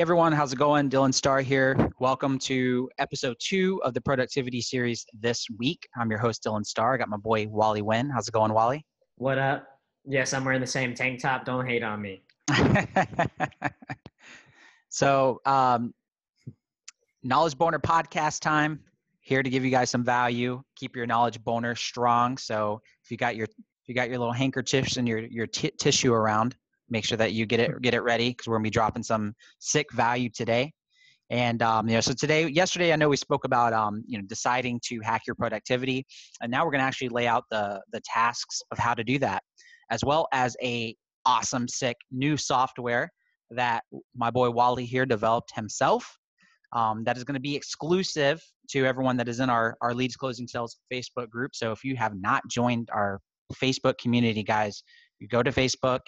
everyone, how's it going? Dylan Starr here. Welcome to episode two of the productivity series this week. I'm your host, Dylan Starr. I got my boy Wally Wynn. How's it going, Wally? What up? Yes, I'm wearing the same tank top. Don't hate on me. so, um, Knowledge Boner podcast time. Here to give you guys some value. Keep your knowledge boner strong. So, if you got your if you got your little handkerchiefs and your your t- tissue around, make sure that you get it get it ready because we're gonna be dropping some sick value today. And um, you know, so today, yesterday, I know we spoke about um, you know deciding to hack your productivity, and now we're gonna actually lay out the the tasks of how to do that, as well as a awesome, sick new software that my boy Wally here developed himself. Um, that is going to be exclusive to everyone that is in our our leads closing sales Facebook group. So if you have not joined our Facebook community, guys, you go to Facebook,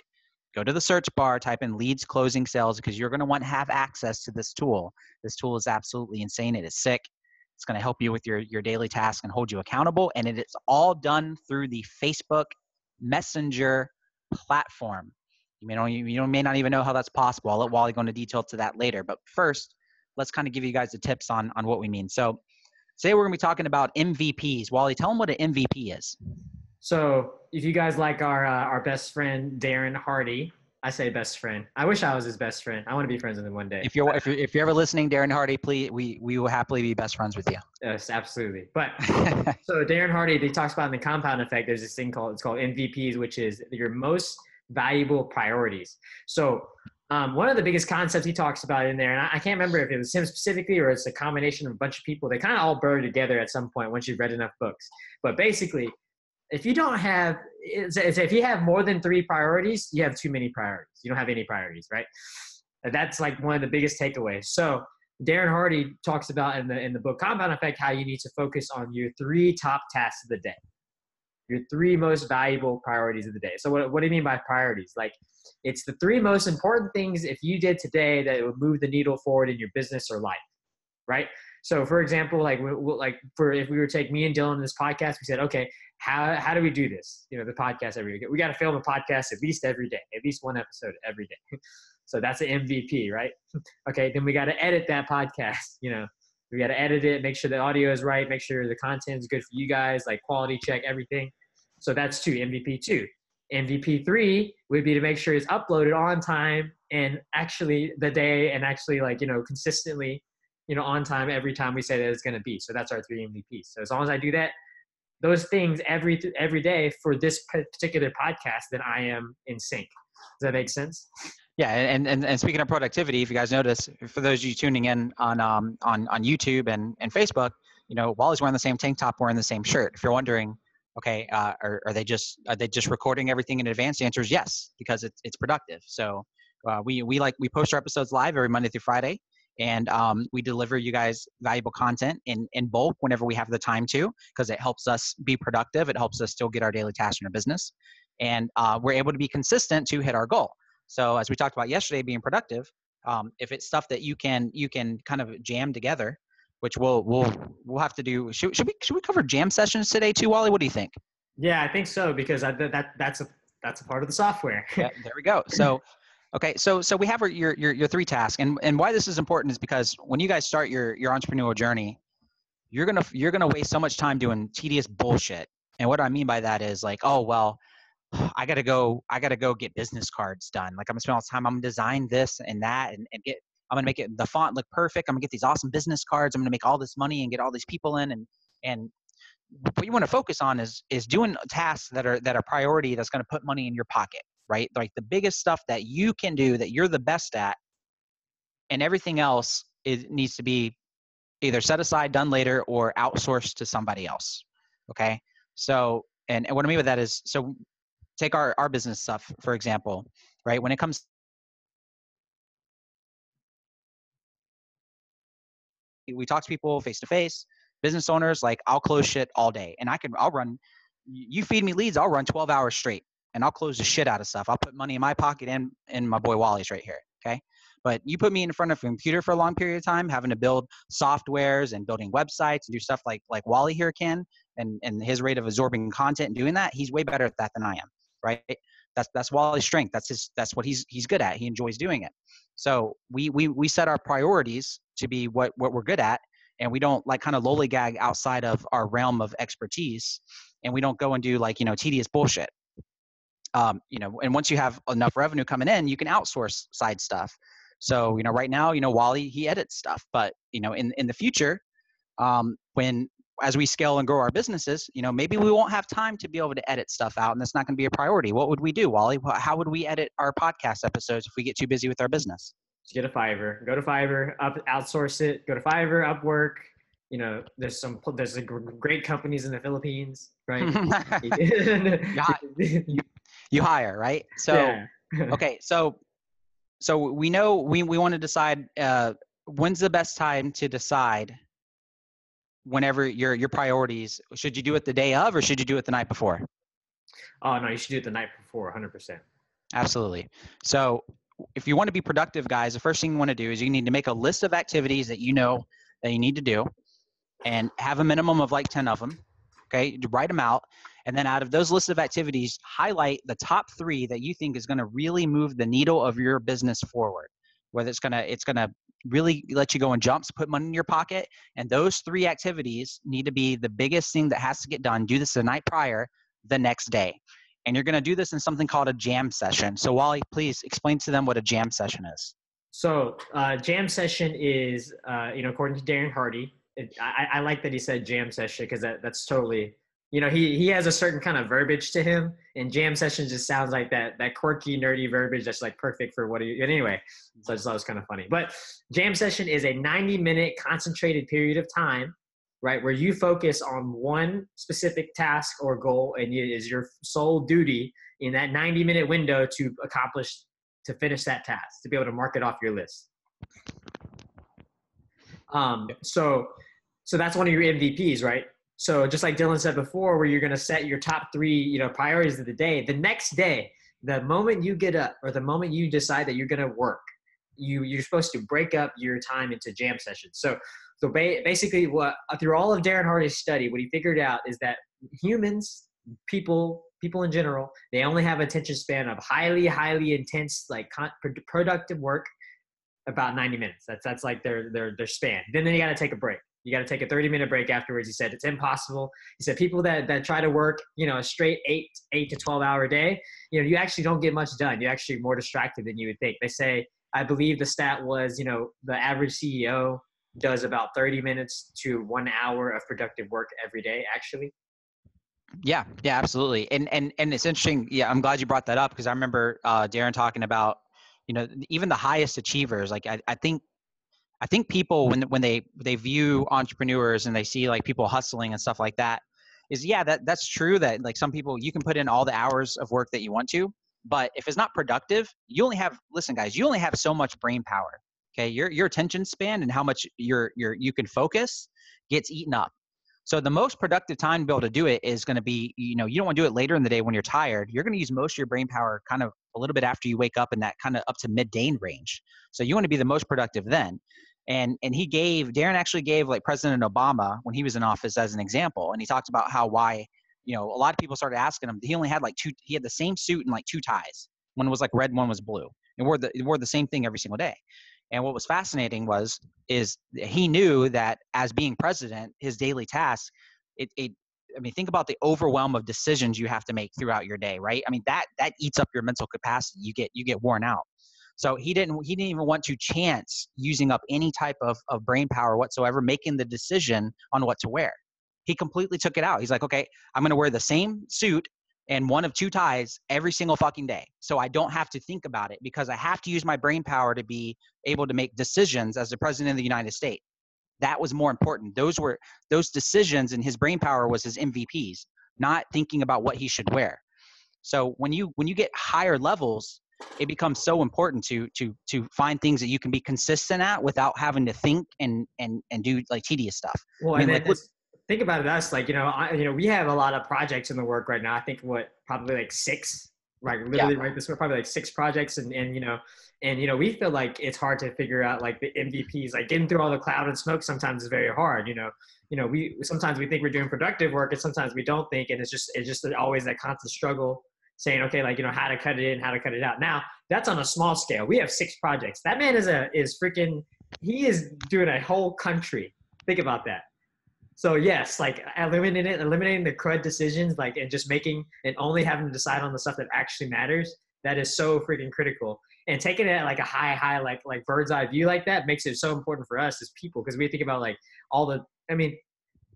go to the search bar, type in leads closing sales because you're going to want to have access to this tool. This tool is absolutely insane. It is sick. It's going to help you with your, your daily task and hold you accountable. And it is all done through the Facebook Messenger platform. You may, not, you may not even know how that's possible. I'll let Wally go into detail to that later. But first, let's kind of give you guys the tips on, on what we mean. So, today we're going to be talking about MVPs. Wally, tell them what an MVP is. So if you guys like our uh, our best friend Darren Hardy, I say best friend. I wish I was his best friend. I want to be friends with him one day. If you're if you're, if you're ever listening, Darren Hardy, please we we will happily be best friends with you. Yes, absolutely. But so Darren Hardy, he talks about in the compound effect. There's this thing called it's called MVPs, which is your most valuable priorities. So um, one of the biggest concepts he talks about in there, and I, I, can't remember if it was him specifically or it's a combination of a bunch of people. They kind of all blur together at some point once you've read enough books. But basically, if you don't have if you have more than three priorities you have too many priorities. You don't have any priorities right? That's like one of the biggest takeaways. So darren hardy talks about in the in the book compound effect how you need to focus on your three top tasks of the day. Your three most valuable priorities of the day. So what, what do you mean by priorities? Like it's the three most important things if you did today that would move the needle forward in your business or life right so for example like we'll like for if we were to take me and dylan in this podcast we said okay how how do we do this? You know, the podcast every week. We got to film a podcast at least every day, at least one episode every day. so that's an MVP, right? okay, then we got to edit that podcast. You know, we got to edit it, make sure the audio is right, make sure the content is good for you guys, like quality check everything. So that's two MVP two. MVP three would be to make sure it's uploaded on time and actually the day and actually like you know consistently you know on time every time we say that it's going to be. So that's our three MVPs. So as long as I do that, those things every every day for this particular podcast, then I am in sync. Does that make sense? Yeah, and, and and speaking of productivity, if you guys notice, for those of you tuning in on um on on YouTube and and Facebook, you know, Wally's wearing the same tank top, wearing the same shirt. If you're wondering, okay, uh, are are they just are they just recording everything in advance? The answer is yes, because it's it's productive. So uh, we we like we post our episodes live every Monday through Friday and um, we deliver you guys valuable content in, in bulk whenever we have the time to because it helps us be productive it helps us still get our daily tasks in our business and uh, we're able to be consistent to hit our goal. So as we talked about yesterday being productive um, if it's stuff that you can you can kind of jam together which we'll we'll we'll have to do should, should we should we cover jam sessions today too wally? What do you think? Yeah i think so because I, that that's a that's a part of the software. Yeah, there we go. So Okay, so so we have your your your three tasks, and and why this is important is because when you guys start your your entrepreneurial journey, you're gonna you're gonna waste so much time doing tedious bullshit. And what I mean by that is like, oh well, I gotta go I gotta go get business cards done. Like I'm gonna spend all this time. I'm gonna design this and that, and, and get I'm gonna make it the font look perfect. I'm gonna get these awesome business cards. I'm gonna make all this money and get all these people in, and and what you want to focus on is is doing tasks that are that are priority that's going to put money in your pocket right? Like the biggest stuff that you can do that you're the best at, and everything else is needs to be either set aside, done later, or outsourced to somebody else. Okay. So, and, and what I mean by that is, so take our our business stuff for example, right? When it comes we talk to people face to face business owners like i'll close shit all day and i can i'll run you feed me leads i'll run 12 hours straight and I'll close the shit out of stuff. I'll put money in my pocket and in my boy Wally's right here. Okay. But you put me in front of a computer for a long period of time, having to build softwares and building websites and do stuff like like Wally here can, and and his rate of absorbing content and doing that, he's way better at that than I am. Right. That's that's Wally's strength. That's his that's what he's he's good at. He enjoys doing it. So we we we set our priorities to be what what we're good at, and we don't like kind of lollygag outside of our realm of expertise, and we don't go and do like you know tedious bullshit. Um, you know, and once you have enough revenue coming in, you can outsource side stuff. So you know, right now, you know, Wally he edits stuff, but you know, in in the future, um, when as we scale and grow our businesses, you know, maybe we won't have time to be able to edit stuff out, and that's not going to be a priority. What would we do, Wally? How would we edit our podcast episodes if we get too busy with our business? Just get a Fiverr. Go to Fiverr. Up, outsource it. Go to Fiverr. Upwork. You know, there's some there's great companies in the Philippines, right? you, you, hire, right? So, yeah. okay, so so we know we we want to decide uh, when's the best time to decide whenever your your priorities should you do it the day of or should you do it the night before? Oh no you should do it the night before 100% absolutely. So if you want to be productive guys the first thing you want to do is you need to make a list of activities that you know that you need to do and have a minimum of like 10 of them okay? Write them out and then out of those lists of activities highlight the top three that you think is going to really move the needle of your business forward whether it's going to it's going to really let you go in jumps, put money in your pocket. And those three activities need to be the biggest thing that has to get done. Do this the night prior, the next day. And you're going to do this in something called a jam session. So, Wally, please explain to them what a jam session is. So, uh, jam session is, uh, you know, according to Darren Hardy, it, I, I, like that he said jam session because that, that's totally you know, he he has a certain kind of verbiage to him, and jam session just sounds like that that quirky, nerdy verbiage that's like perfect for what he. Anyway, so I just thought it was kind of funny. But jam session is a 90 minute concentrated period of time, right, where you focus on one specific task or goal, and it is your sole duty in that 90 minute window to accomplish to finish that task to be able to mark it off your list. Um, so so that's one of your MVPs, right? So just like Dylan said before, where you're going to set your top three, you know, priorities of the day. The next day, the moment you get up, or the moment you decide that you're going to work, you you're supposed to break up your time into jam sessions. So so ba- basically, what through all of Darren Hardy's study, what he figured out is that humans, people, people in general, they only have attention span of highly, highly intense, like con- productive work, about 90 minutes. That's that's like their their their span. Then they got to take a break. You got to take a 30 minute break afterwards. He said it's impossible. He said people that, that try to work, you know, a straight eight, eight to 12 hour day, you know, you actually don't get much done. You're actually more distracted than you would think. They say, I believe the stat was, you know, the average CEO does about 30 minutes to one hour of productive work every day, actually. Yeah, yeah, absolutely. And and and it's interesting. Yeah, I'm glad you brought that up because I remember uh, Darren talking about, you know, even the highest achievers. Like I, I think I think people mm. when when they they view entrepreneurs and they see like people hustling and stuff like that is yeah that that's true that like some people you can put in all the hours of work that you want to but if it's not productive you only have listen guys you only have so much brain power okay? Your your attention span and how much your your you can focus gets eaten up. So the most productive time to be able to do it is going to be you know you don't want to do it later in the day when you're tired. You're going to use most of your brain power kind of a little bit after you wake up in that kind of up to midday range. So you want to be the most productive then and and he gave darren actually gave like president obama when he was in office as an example and he talked about how why you know a lot of people started asking him he only had like two he had the same suit and like two ties one was like red one was blue and wore the wore the same thing every single day and what was fascinating was is he knew that as being president his daily task it, it I mean, think about the overwhelm of decisions you have to make throughout your day, right? I mean, that that eats up your mental capacity. You get you get worn out. So he didn't he didn't even want to chance using up any type of, of brain power whatsoever, making the decision on what to wear. He completely took it out. He's like, okay, I'm gonna wear the same suit and one of two ties every single fucking day. So I don't have to think about it because I have to use my brain power to be able to make decisions as the president of the United States. That was more important. Those were those decisions and his brain power was his MVPs, not thinking about what he should wear. So when you when you get higher levels, it becomes so important to to to find things that you can be consistent at without having to think and and and do like tedious stuff. Well, I mean, like, think about it. Us like you know, I, you know, we have a lot of projects in the work right now. I think what probably like six, right? Literally, yeah. right? This we probably like six projects, and and you know, and you know, we feel like it's hard to figure out like the MVPs. Like getting through all the cloud and smoke sometimes is very hard. You know, you know, we sometimes we think we're doing productive work, and sometimes we don't think, and it's just it's just always that constant struggle saying, okay, like, you know, how to cut it in, how to cut it out. Now, that's on a small scale. We have six projects. That man is a, is freaking, he is doing a whole country. Think about that. So yes, like eliminating it, eliminating the crud decisions, like and just making and only having to decide on the stuff that actually matters. That is so freaking critical. And taking it at like a high, high, like like bird's eye view like that makes it so important for us as people because we think about like all the. I mean,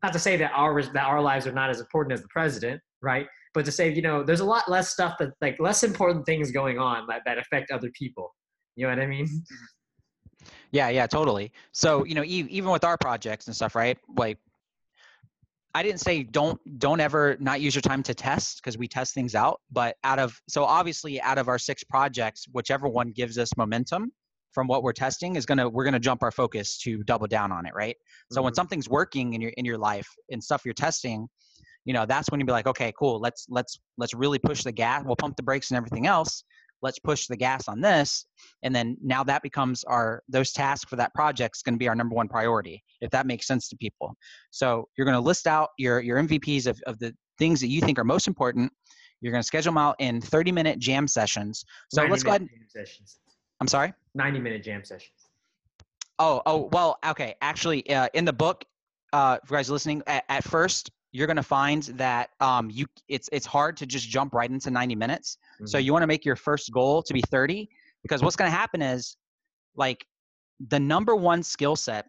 not to say that our that our lives are not as important as the president, right? But to say you know, there's a lot less stuff that like less important things going on that, that affect other people. You know what I mean? Yeah, yeah, totally. So you know, even with our projects and stuff, right? Like I didn't say don't don't ever not use your time to test because we test things out. But out of so obviously out of our six projects, whichever one gives us momentum from what we're testing is gonna we're gonna jump our focus to double down on it, right? So mm-hmm. when something's working in your in your life and stuff you're testing, you know that's when you'd be like, okay, cool, let's let's let's really push the gas. We'll pump the brakes and everything else let's push the gas on this. And then now that becomes our those tasks for that project is going to be our number one priority if that makes sense to people. So you're going to list out your your mvps of, of the things that you think are most important. You're going to schedule them out in 30 minute jam sessions. So let's go ahead sessions. i'm sorry? 90 minute jam sessions. Oh oh well okay actually uh, in the book uh, for guys listening at, at first you're going to find that um, you it's it's hard to just jump right into 90 minutes. Mm-hmm. So you want to make your first goal to be 30 because what's going to happen is like the number one skill set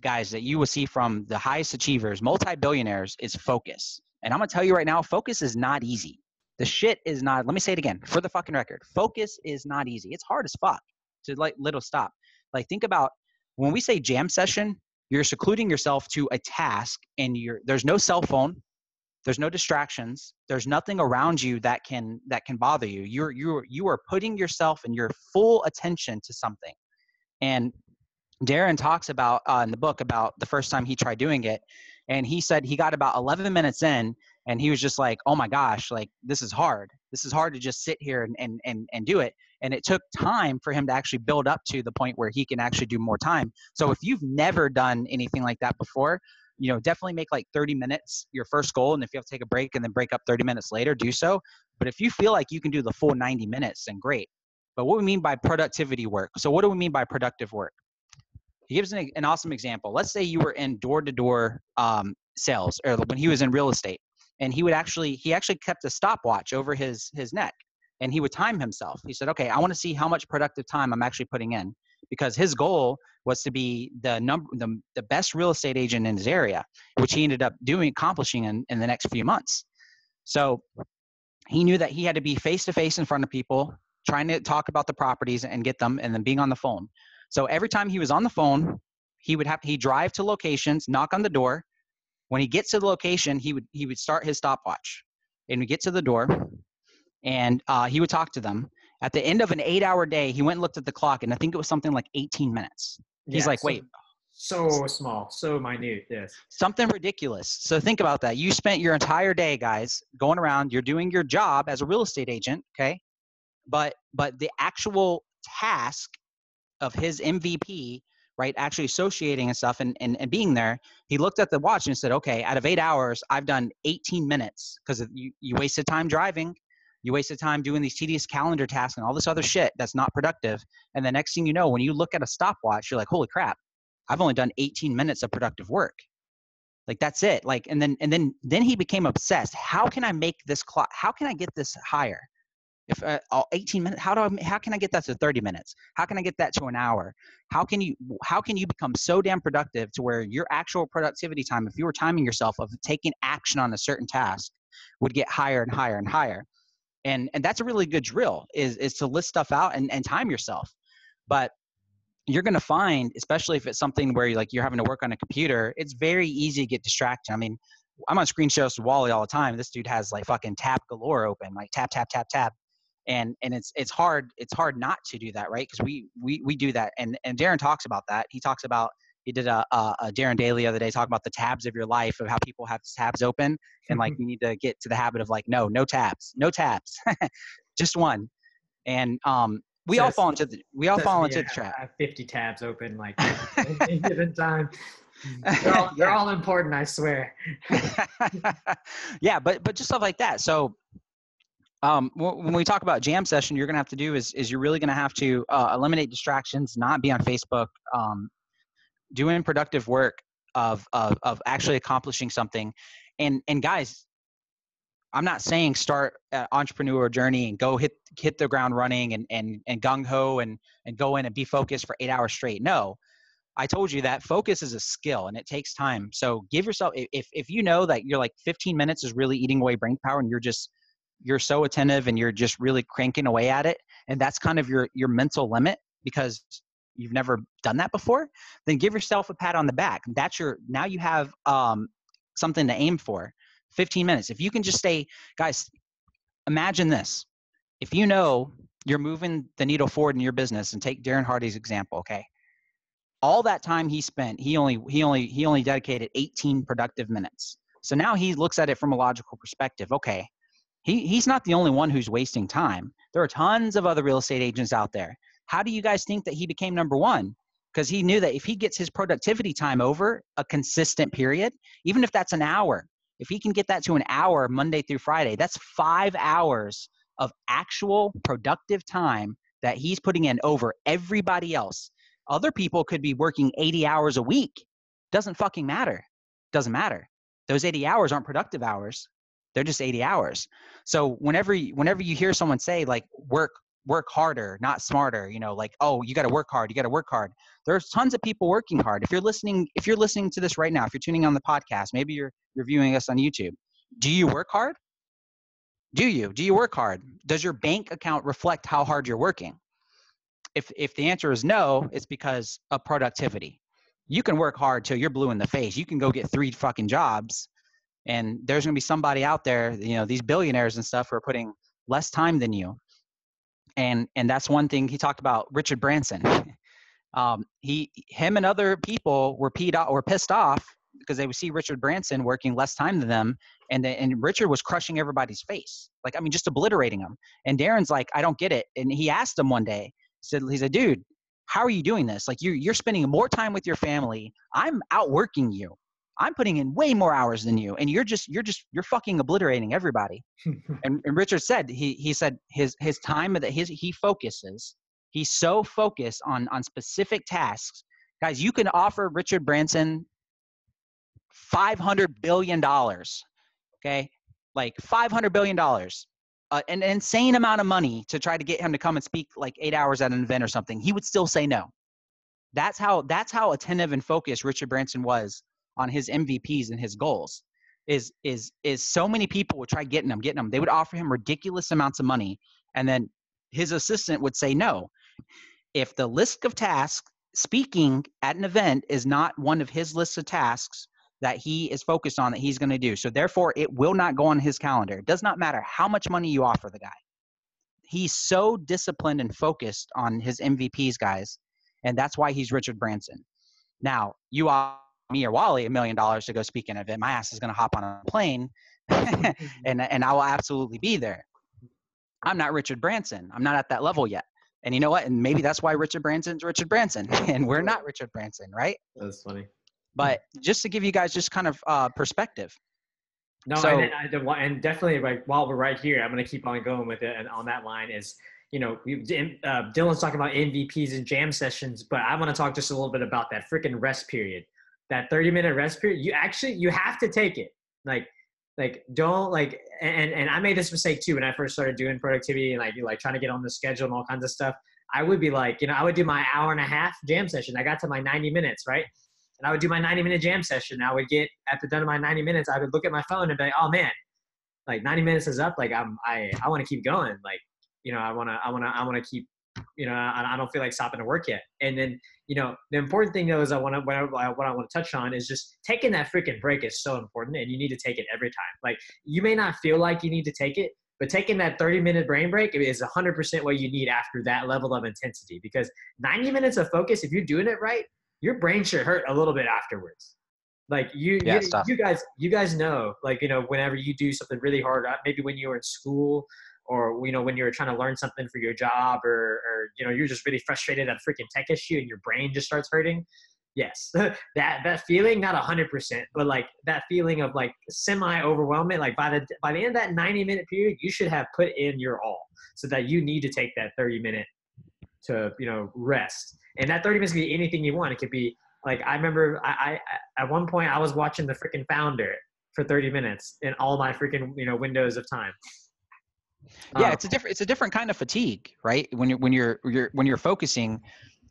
guys that you will see from the highest achievers, multi-billionaires is focus. And I'm going to tell you right now, focus is not easy. The shit is not, let me say it again for the fucking record. Focus is not easy. It's hard as fuck to like little stop. Like think about when we say jam session, you're secluding yourself to a task and you're there's no cell phone there's no distractions there's nothing around you that can that can bother you. You're you're you are putting yourself and your full attention to something. And darren talks about uh, in the book about the first time he tried doing it and he said he got about 11 minutes in and he was just like oh my gosh like this is hard. This is hard to just sit here and and and, and do it and it took time for him to actually build up to the point where he can actually do more time. So if you've never done anything like that before you know definitely make like 30 minutes your first goal and if you have to take a break and then break up 30 minutes later do so. But if you feel like you can do the full 90 minutes then great. But what we mean by productivity work? So what do we mean by productive work? He gives an, an awesome example. Let's say you were in door-to-door um, sales or when he was in real estate and he would actually he actually kept a stopwatch over his his neck and he would time himself. He said, "Okay, I want to see how much productive time I'm actually putting in." Because his goal was to be the number the, the best real estate agent in his area, which he ended up doing accomplishing in, in the next few months. So he knew that he had to be face to face in front of people, trying to talk about the properties and get them, and then being on the phone. So every time he was on the phone, he would have he drive to locations, knock on the door. When he gets to the location, he would he would start his stopwatch, and we get to the door and uh, he would talk to them. At the end of an eight-hour day, he went and looked at the clock, and I think it was something like 18 minutes. He's yeah, like, so, "Wait, so small, so minute, yes, something ridiculous." So think about that. You spent your entire day, guys, going around. You're doing your job as a real estate agent, okay? But but the actual task of his MVP right actually associating and stuff and, and, and being there he looked at the watch and said okay out of eight hours i've done 18 minutes because you, you wasted time driving you wasted time doing these tedious calendar tasks and all this other shit that's not productive. And the next thing you know, when you look at a stopwatch, you're like, holy crap, I've only done 18 minutes of productive work. Like that's it. Like, and then, and then, then he became obsessed. How can I make this clock? How can I get this higher? If uh, 18 minutes, how do I, how can I get that to 30 minutes? How can I get that to an hour? How can you, how can you become so damn productive to where your actual productivity time, if you were timing yourself of taking action on a certain task, would get higher and higher and higher? And and that's a really good drill is is to list stuff out and, and time yourself. But you're going to find especially if it's something where you're like you're having to work on a computer it's very easy to get distracted. I mean i'm on screen shares with wally all the time. This dude has like fucking tab galore open like tap tap tap tap. And and it's it's hard it's hard not to do that right? Because we we we do that. And and darren talks about that. He talks about he did a, a, a, Darren Daily the other day talking about the tabs of your life of how people have tabs open and like mm-hmm. you need to get to the habit of like no no tabs no tabs just one. And um we so all fall into the we all fall into the trap. I have 50 tabs open like in given time. They're all, they're all important I swear. Yeah but but just stuff like that. So um, when we talk about jam session, you're going to have to do is, is you're really going to have to uh, eliminate distractions, not be on Facebook, um, doing productive work of, of, of actually accomplishing something. And, and guys, I'm not saying start an entrepreneur journey and go hit, hit the ground running and, and, and gung ho and, and go in and be focused for eight hours straight. No, I told you that focus is a skill and it takes time. So give yourself, if, if you know that you're like 15 minutes is really eating away brain power and you're just, you're so attentive and you're just really cranking away at it and that's kind of your your mental limit because you've never done that before then give yourself a pat on the back. That's your now you have um, something to aim for 15 minutes. If you can just stay guys imagine this. If you know you're moving the needle forward in your business and take darren hardy's example okay? All that time he spent he only he only he only dedicated 18 productive minutes. So now he looks at it from a logical perspective okay? He, he's not the only one who's wasting time. There are tons of other real estate agents out there. How do you guys think that he became number one? Because he knew that if he gets his productivity time over a consistent period, even if that's an hour, if he can get that to an hour Monday through Friday, that's five hours of actual productive time that he's putting in over everybody else. Other people could be working 80 hours a week. Doesn't fucking matter. Doesn't matter. Those 80 hours aren't productive hours they're just 80 hours so whenever whenever you hear someone say like work work harder not smarter you know like oh you got to work hard you got to work hard. There's tons of people working hard. If you're listening if you're listening to this right now if you're tuning on the podcast maybe you're reviewing us on youtube. Do you work hard? Do you? Do you work hard? Does your bank account reflect how hard you're working? If if the answer is no it's because of productivity. You can work hard till you're blue in the face. You can go get three fucking jobs and there's going to be somebody out there you know these billionaires and stuff who are putting less time than you and and that's one thing he talked about richard branson. Um, he him and other people were peed off pissed off because they would see richard branson working less time than them and and richard was crushing everybody's face. Like i mean just obliterating them and darren's like i don't get it. And he asked him one day said he said dude how are you doing this? Like you're, you're spending more time with your family. I'm outworking you I'm putting in way more hours than you, and you're just you're just you're fucking obliterating everybody. and, and Richard said he he said his his time that his he focuses. He's so focused on on specific tasks. Guys, you can offer Richard Branson five hundred billion dollars. Okay, like five hundred billion dollars. Uh, an insane amount of money to try to get him to come and speak like eight hours at an event or something, he would still say no. That's how that's how attentive and focused Richard Branson was on his MVPs and his goals is is is so many people would try getting him, getting him. They would offer him ridiculous amounts of money, and then his assistant would say no. If the list of tasks, speaking at an event is not one of his lists of tasks that he is focused on that he's going to do, so therefore it will not go on his calendar. It does not matter how much money you offer the guy. He's so disciplined and focused on his MVPs, guys, and that's why he's Richard Branson. Now, you are me or Wally a million dollars to go speak in an event, my ass is going to hop on a plane and, and I will absolutely be there. I'm not Richard Branson. I'm not at that level yet. And you know what? And maybe that's why Richard Branson's Richard Branson and we're not Richard Branson, right? That's funny. But just to give you guys just kind of uh, perspective. No, so, and, and, and definitely like while we're right here, I'm going to keep on going with it. And on that line is, you know, we, uh, Dylan's talking about MVPs and jam sessions, but I want to talk just a little bit about that freaking rest period that 30 minute rest period, you actually you have to take it. Like like don't like and and I made this mistake too when I first started doing productivity and like like trying to get on the schedule and all kinds of stuff. I would be like, you know, I would do my hour and a half jam session. I got to my 90 minutes, right? And I would do my 90 minute jam session. I would get after done my 90 minutes, I would look at my phone and be like, oh man, like 90 minutes is up. Like I'm I I want to keep going. Like, you know, I wanna I wanna I wanna keep you know, I, I don't feel like stopping to work yet. And then, you know, the important thing though is I want to, what I, what I want to touch on is just taking that freaking break is so important and you need to take it every time. Like you may not feel like you need to take it, but taking that 30 minute brain break is 100% what you need after that level of intensity because 90 minutes of focus, if you're doing it right, your brain should hurt a little bit afterwards. Like you, yeah, you, you guys, you guys know, like, you know, whenever you do something really hard, uh, maybe when you were in school or you know when you're trying to learn something for your job or, or you know you're just really frustrated at a freaking tech issue and your brain just starts hurting Yes, that that feeling, not hundred percent, but like that feeling of like semi overwhelming. Like by the by the end of that ninety minute period, you should have put in your all, so that you need to take that thirty minute to you know rest. And that thirty minutes can be anything you want. It could be like I remember I, I at one point I was watching the freaking Founder for thirty minutes in all my freaking you know windows of time. Yeah, um, it's a different it's a different kind of fatigue, right? When you're when you're you're when you're focusing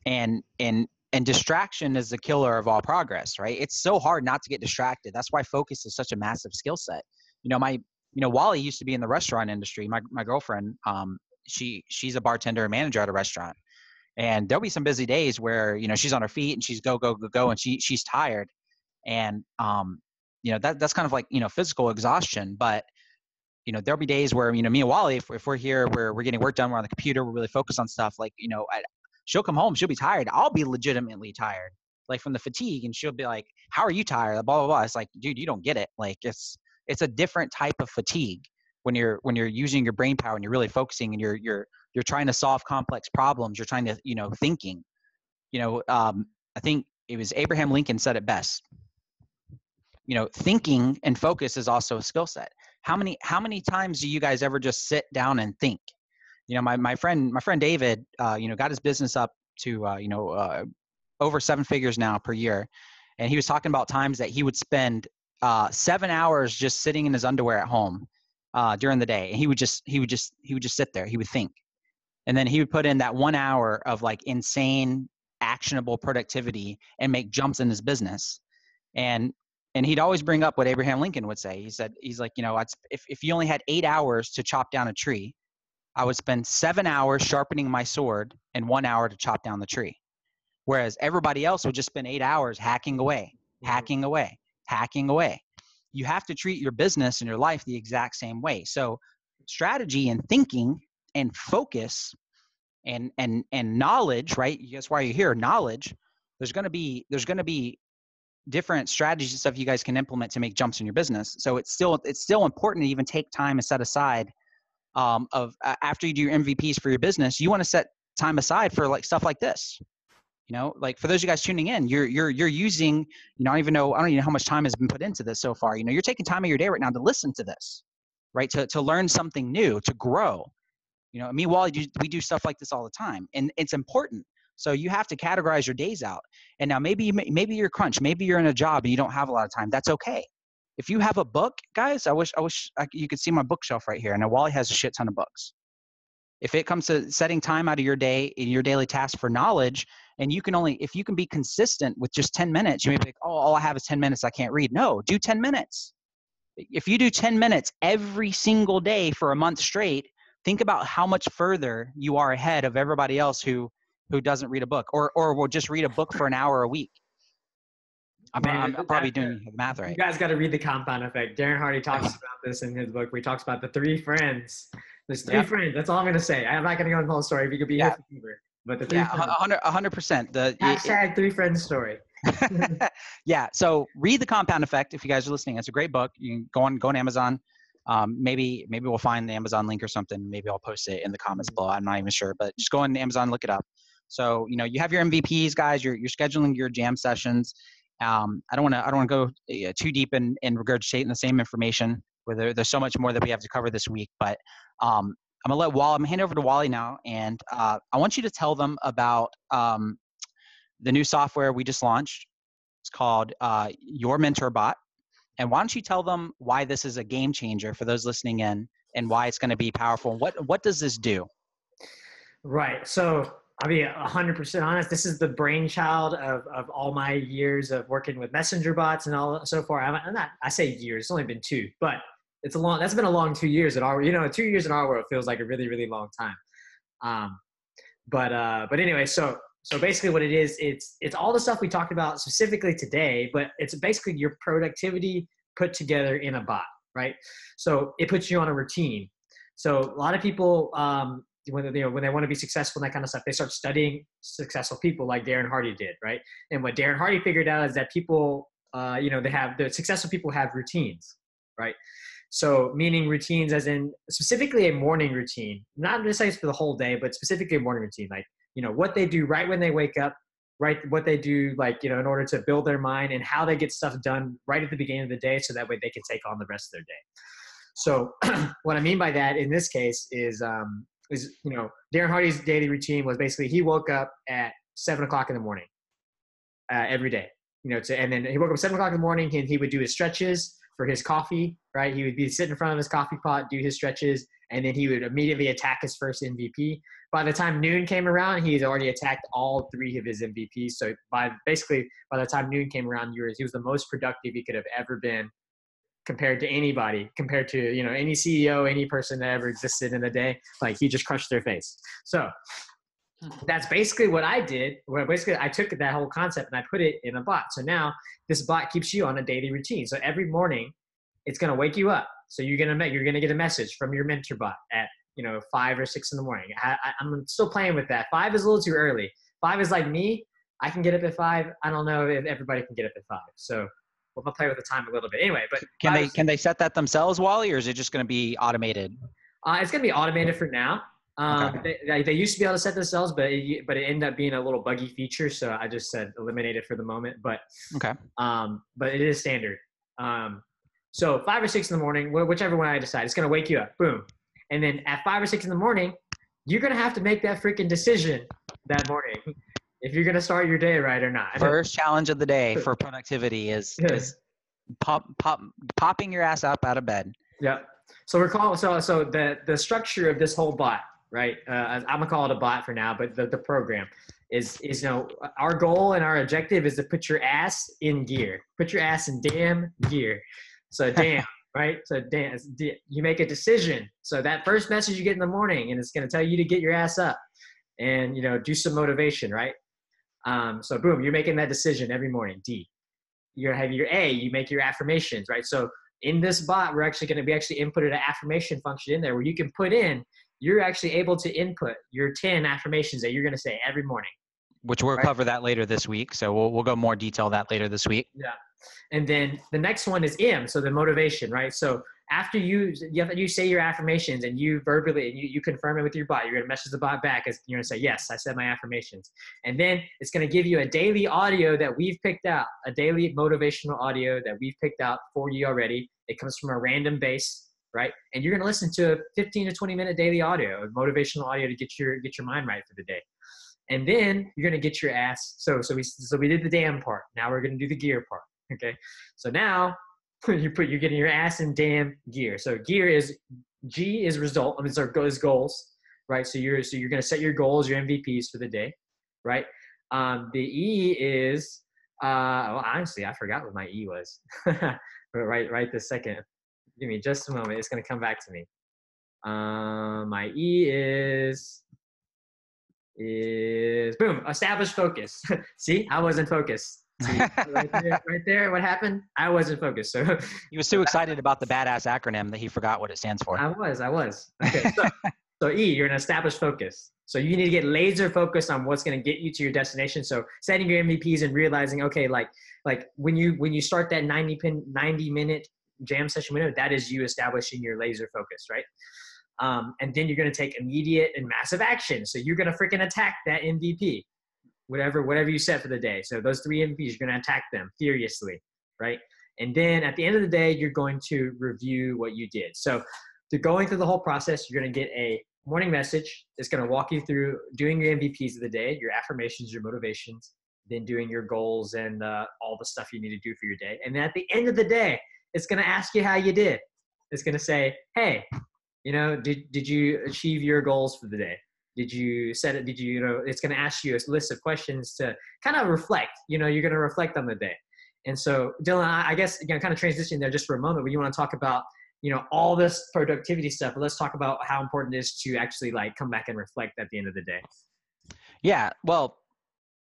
and and and distraction is the killer of all progress right? It's so hard not to get distracted. That's why focus is such a massive skill set. You know my you know wally used to be in the restaurant industry. My, my girlfriend um she she's a bartender and manager at a restaurant. And there'll be some busy days where you know she's on her feet and she's go go go go and she she's tired. And um you know that that's kind of like you know physical exhaustion. But you know there'll be days where you know me and wally if, if we're here we're, we're getting work done we're on the computer we're really focused on stuff like you know she'll come home, she'll be tired. I'll be legitimately tired, like from the fatigue, and she'll be like, "How are you tired?" Blah blah blah. It's like, dude, you don't get it. Like it's it's a different type of fatigue when you're when you're using your brain power and you're really focusing and you're you're you're trying to solve complex problems. You're trying to you know thinking. You know, um, I think it was Abraham Lincoln said it best. You know, thinking and focus is also a skill set. How many how many times do you guys ever just sit down and think? you know my, my friend my friend david uh, you know got his business up to uh, you know uh, over seven figures now per year and he was talking about times that he would spend uh, seven hours just sitting in his underwear at home uh, during the day and he would just he would just he would just sit there he would think and then he would put in that one hour of like insane actionable productivity and make jumps in his business and and he'd always bring up what abraham lincoln would say he said he's like you know if, if you only had eight hours to chop down a tree I would spend seven hours sharpening my sword and one hour to chop down the tree. Whereas everybody else would just spend eight hours hacking away, mm-hmm. hacking away, hacking away. You have to treat your business and your life the exact same way. So, strategy and thinking and focus and and and knowledge, right? That's why you're here. Knowledge. There's gonna be there's gonna be different strategies and stuff you guys can implement to make jumps in your business. So it's still it's still important to even take time and set aside um, of uh, after you do your MVPs for your business, you want to set time aside for like stuff like this. You know, like for those of you guys tuning in, you're you're you're using. You know, I don't even know. I don't even know how much time has been put into this so far. You know, you're taking time of your day right now to listen to this, right? To to learn something new, to grow. You know, meanwhile we do stuff like this all the time, and it's important. So you have to categorize your days out. And now maybe maybe you're crunch, maybe you're in a job and you don't have a lot of time. That's okay if you have a book, guys, I wish I wish I, you could see my bookshelf right here. Now Wally has a shit ton of books. If it comes to setting time out of your day in your daily task for knowledge, and you can only if you can be consistent with just 10 minutes, you may be like, oh, all I have is 10 minutes, I can't read. No, do 10 minutes. If you do 10 minutes every single day for a month straight, think about how much further you are ahead of everybody else who who doesn't read a book or or will just read a book for an hour a week I'm, Man, I'm probably doing the math right. You guys got to read the compound effect. Darren Hardy talks about this in his book. He talks about the three friends. There's three yep. friends. That's all I'm going to say. I'm not going to go into the whole story. If you could be yeah. here But the three yeah, friends. 100 percent. The hashtag it, three friends story. yeah. So read the Compound Effect if you guys are listening. It's a great book. You can go on go on Amazon. Um, maybe maybe we'll find the Amazon link or something. Maybe I'll post it in the comments below. I'm not even sure, but just go on Amazon, look it up. So you know you have your MVPs, guys. You're you're scheduling your jam sessions. Um, I don't want to I don't want to go uh, too deep in, in regurgitating the same information. Where there, there's so much more that we have to cover this week, but um, I'm gonna let Wally. I'm gonna hand over to Wally now, and uh, I want you to tell them about um, the new software we just launched. It's called uh, Your Mentor Bot, and why don't you tell them why this is a game changer for those listening in, and why it's going to be powerful. What what does this do? Right. So I'll be 100% honest. This is the brainchild of, of all my years of working with messenger bots and all so far. I'm, not, I say years, it's only been two, but it's a long, that's been a long two years in our, you know, two years in our world feels like a really, really long time. Um, but, uh, but anyway, so, so basically what it is, it's, it's all the stuff we talked about specifically today, but it's basically your productivity put together in a bot, right? So it puts you on a routine. So a lot of people, um, when you know when they want to be successful and that kind of stuff, they start studying successful people like Darren Hardy did, right? And what Darren Hardy figured out is that people, uh, you know, they have the successful people have routines, right? So meaning routines as in specifically a morning routine, not necessarily for the whole day, but specifically a morning routine, like you know what they do right when they wake up right what they do, like, you know, in order to build their mind and how they get stuff done right at the beginning of the day so that way they can take on the rest of their day. So what I mean by that in this case is, um, is, you know, Darren Hardy's daily routine was basically he woke up at seven o'clock in the morning uh, every day, you know, to, and then he woke up seven o'clock in the morning and he would do his stretches for his coffee, right? He would be sitting in front of his coffee pot, do his stretches, and then he would immediately attack his first MVP. By the time noon came around, he had already attacked all three of his MVPs. So by basically by the time noon came around, he he was the most productive he could have ever been compared to anybody, compared to you know any CEO, any person that ever existed in the day. Like he just crushed their face. So hmm. that's basically what I did. Where basically I took that whole concept and I put it in a bot. So now this bot keeps you on a daily routine. So every morning, it's gonna wake you up. So you're gonna make you're gonna get a message from your mentor bot at you know five or six in the morning. I, am still playing with that. Five is a little too early. Five is like me. I can get up at five. I don't know if everybody can get up at five. So we'll play with the time a little bit. Anyway, but can they can they set that themselves, Wally, or is it just going to be automated? Uh, it's going to be automated for now. Um, okay. they, they, used to be able to set themselves, but it, but it ended up being a little buggy feature. So I just said eliminate it for the moment. But okay. Um, but it is standard. Um, so five or six in the morning, whichever one I decide, it's going to wake you up. Boom. And then at five or six in the morning, you're going to have to make that freaking decision that morning if you're going to start your day right or not. First challenge of the day for productivity is, is pop, pop, popping your ass up out of bed. Yeah. So we're calling, so, so the, the structure of this whole bot, right? Uh, I'm gonna call it a bot for now, but the, the program is, is, you know, our goal and our objective is to put your ass in gear, put your ass in damn gear. So damn, right? So damn, you make a decision. So that first message you get in the morning and it's going to tell you to get your ass up and, you know, do some motivation, right? Um, so boom, you're making that decision every morning. D. You have your A. You make your affirmations, right? So in this bot, we're actually going to be actually inputted an affirmation function in there where you can put in. You're actually able to input your 10 affirmations that you're going to say every morning. Which we'll right? cover that later this week. So we'll we'll go more detail that later this week. Yeah. And then the next one is M, so the motivation, right? So after you you, say your affirmations and you verbally and you, you confirm it with your bot you're to message the bot back as you're to say yes i said my affirmations. And then it's to give you a daily audio that we've picked out a daily motivational audio that we've picked out for you already. It comes from a random base right? And you're to listen to a 15 to 20 minute daily audio motivational audio to get your get your mind right for the day. And then you're to get your ass so so we so we did the damn part. Now we're to do the gear part okay? So now you put you're getting your ass in damn gear. So gear is G is result. I mean, so is goals, right? So you're so you're gonna set your goals, your MVPs for the day, right? Um, the E is uh, well, honestly, I forgot what my E was. right, right this second. Give me just a moment. It's gonna come back to me. Um, my E is is boom. Establish focus. See, I wasn't focused right, there, right there, what happened? I wasn't focused. So he was too excited about the badass acronym that he forgot what it stands for. I was, I was. Okay, so, so E, you're an established focus. So you need to get laser focused on what's going to get you to your destination. So setting your MVPs and realizing, okay, like like when you when you start that 90 pin 90 minute jam session window, that is you establishing your laser focus, right? Um, and then you're going to take immediate and massive action. So you're going to freaking attack that MVP whatever whatever you set for the day. So those three MVPs, you're going to attack them furiously, right? And then at the end of the day, you're going to review what you did. So to going through the whole process, you're going to get a morning message. It's going to walk you through doing your MVPs of the day, your affirmations, your motivations, then doing your goals and uh, all the stuff you need to do for your day. And then at the end of the day, it's going to ask you how you did. It's going to say, hey, you know, did, did you achieve your goals for the day? Did you set it did you you know it's going to ask you a list of questions to kind of reflect you know you're going to reflect on the day. And so dylan i, I guess you know kind of transition there just for a moment but you want to talk about you know all this productivity stuff but let's talk about how important it is to actually like come back and reflect at the end of the day. Yeah well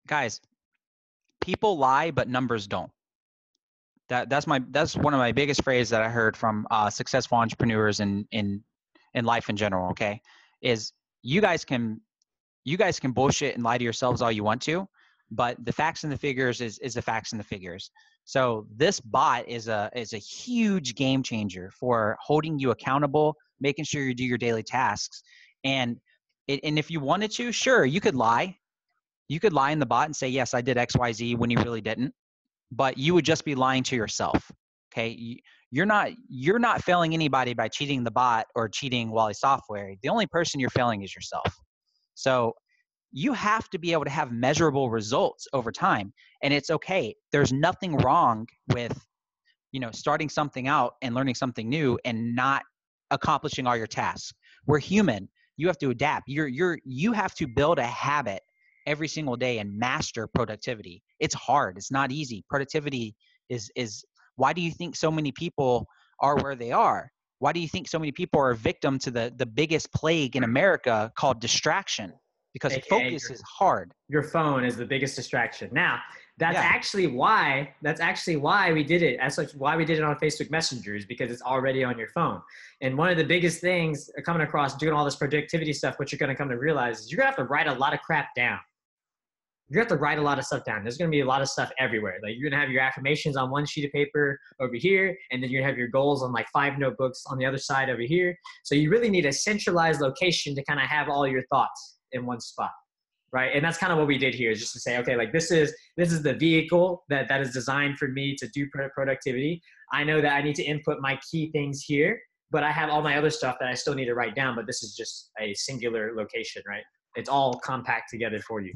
guys people lie but numbers don't. That that's my that's one of my biggest phrases that i heard from uh, successful entrepreneurs in in in life in general okay is you guys can you guys can bullshit and lie to yourselves all you want to but the facts and the figures is is the facts and the figures so this bot is a is a huge game changer for holding you accountable making sure you do your daily tasks and it, and if you wanted to sure you could lie you could lie in the bot and say, yes, I did XYZ when you really didn't, but you would just be lying to yourself. Okay. You're not, you're not failing anybody by cheating the bot or cheating Wally software. The only person you're failing is yourself. So you have to be able to have measurable results over time. And it's okay. There's nothing wrong with, you know, starting something out and learning something new and not accomplishing all your tasks. We're human. You have to adapt. You're you're you have to build a habit every single day and master productivity. It's hard. It's not easy. Productivity is is why do you think so many people are where they are? Why do you think so many people are a victim to the the biggest plague in America called distraction? Because AKA focus your, is hard. Your phone is the biggest distraction. Now, that's yeah. actually why that's actually why we did it as such why we did it on facebook messenger is because it's already on your phone and one of the biggest things coming across doing all this productivity stuff what you're going to come to realize is you're going to have to write a lot of crap down you have to write a lot of stuff down. There's going to be a lot of stuff everywhere. Like you're going to have your affirmations on one sheet of paper over here, and then to have your goals on like five notebooks on the other side over here. So you really need a centralized location to kind of have all your thoughts in one spot right and that's kind of what we did here is just to say okay like this is this is the vehicle that that is designed for me to do productivity i know that i need to input my key things here but i have all my other stuff that i still need to write down but this is just a singular location right it's all compact together for you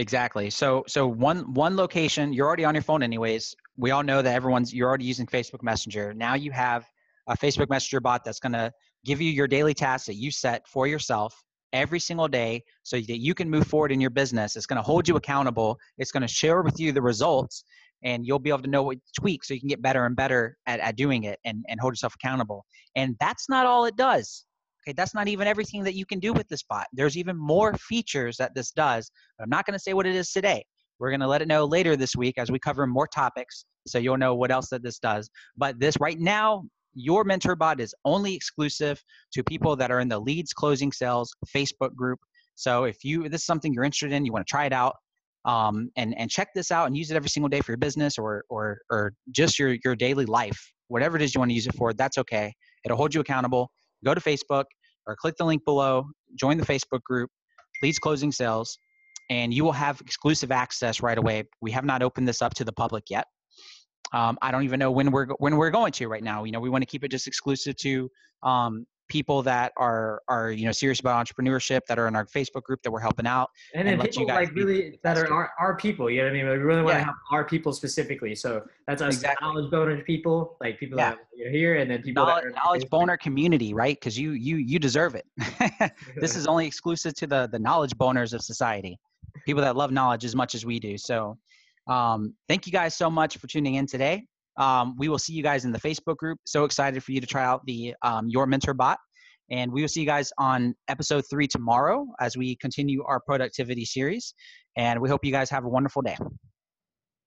exactly so so one one location you're already on your phone anyways we all know that everyone's you're already using facebook messenger now you have a facebook messenger bot that's going to give you your daily tasks that you set for yourself every single day so that you can move forward in your business. It's going to hold you accountable. It's going to share with you the results and you'll be able to know what tweak so you can get better and better at, at doing it and, and hold yourself accountable. And that's not all it does. Okay, that's not even everything that you can do with this bot. There's even more features that this does. But I'm not going to say what it is today. We're going to let it know later this week as we cover more topics so you'll know what else that this does. But this right now, your mentor bot is only exclusive to people that are in the leads closing sales Facebook group. So if you this is something you're interested in, you want to try it out, um, and and check this out and use it every single day for your business or or or just your your daily life, whatever it is you want to use it for. That's okay. It'll hold you accountable. Go to Facebook or click the link below. Join the Facebook group, leads closing sales, and you will have exclusive access right away. We have not opened this up to the public yet. Um, I don't even know when we're when we're going to right now. You know, we want to keep it just exclusive to um, people that are are you know serious about entrepreneurship that are in our Facebook group that we're helping out. And then and people like really that are our, our people. You know what I mean? We really want yeah. to help our people specifically. So that's us exactly. knowledge boner people, like people yeah. that are here, and then people knowledge, that are knowledge boner community, right? Because you you you deserve it. this is only exclusive to the the knowledge boners of society, people that love knowledge as much as we do. So um, thank you guys so much for tuning in today. Um, we will see you guys in the Facebook group. So excited for you to try out the um, Your Mentor Bot. And we will see you guys on episode three tomorrow as we continue our productivity series. And we hope you guys have a wonderful day.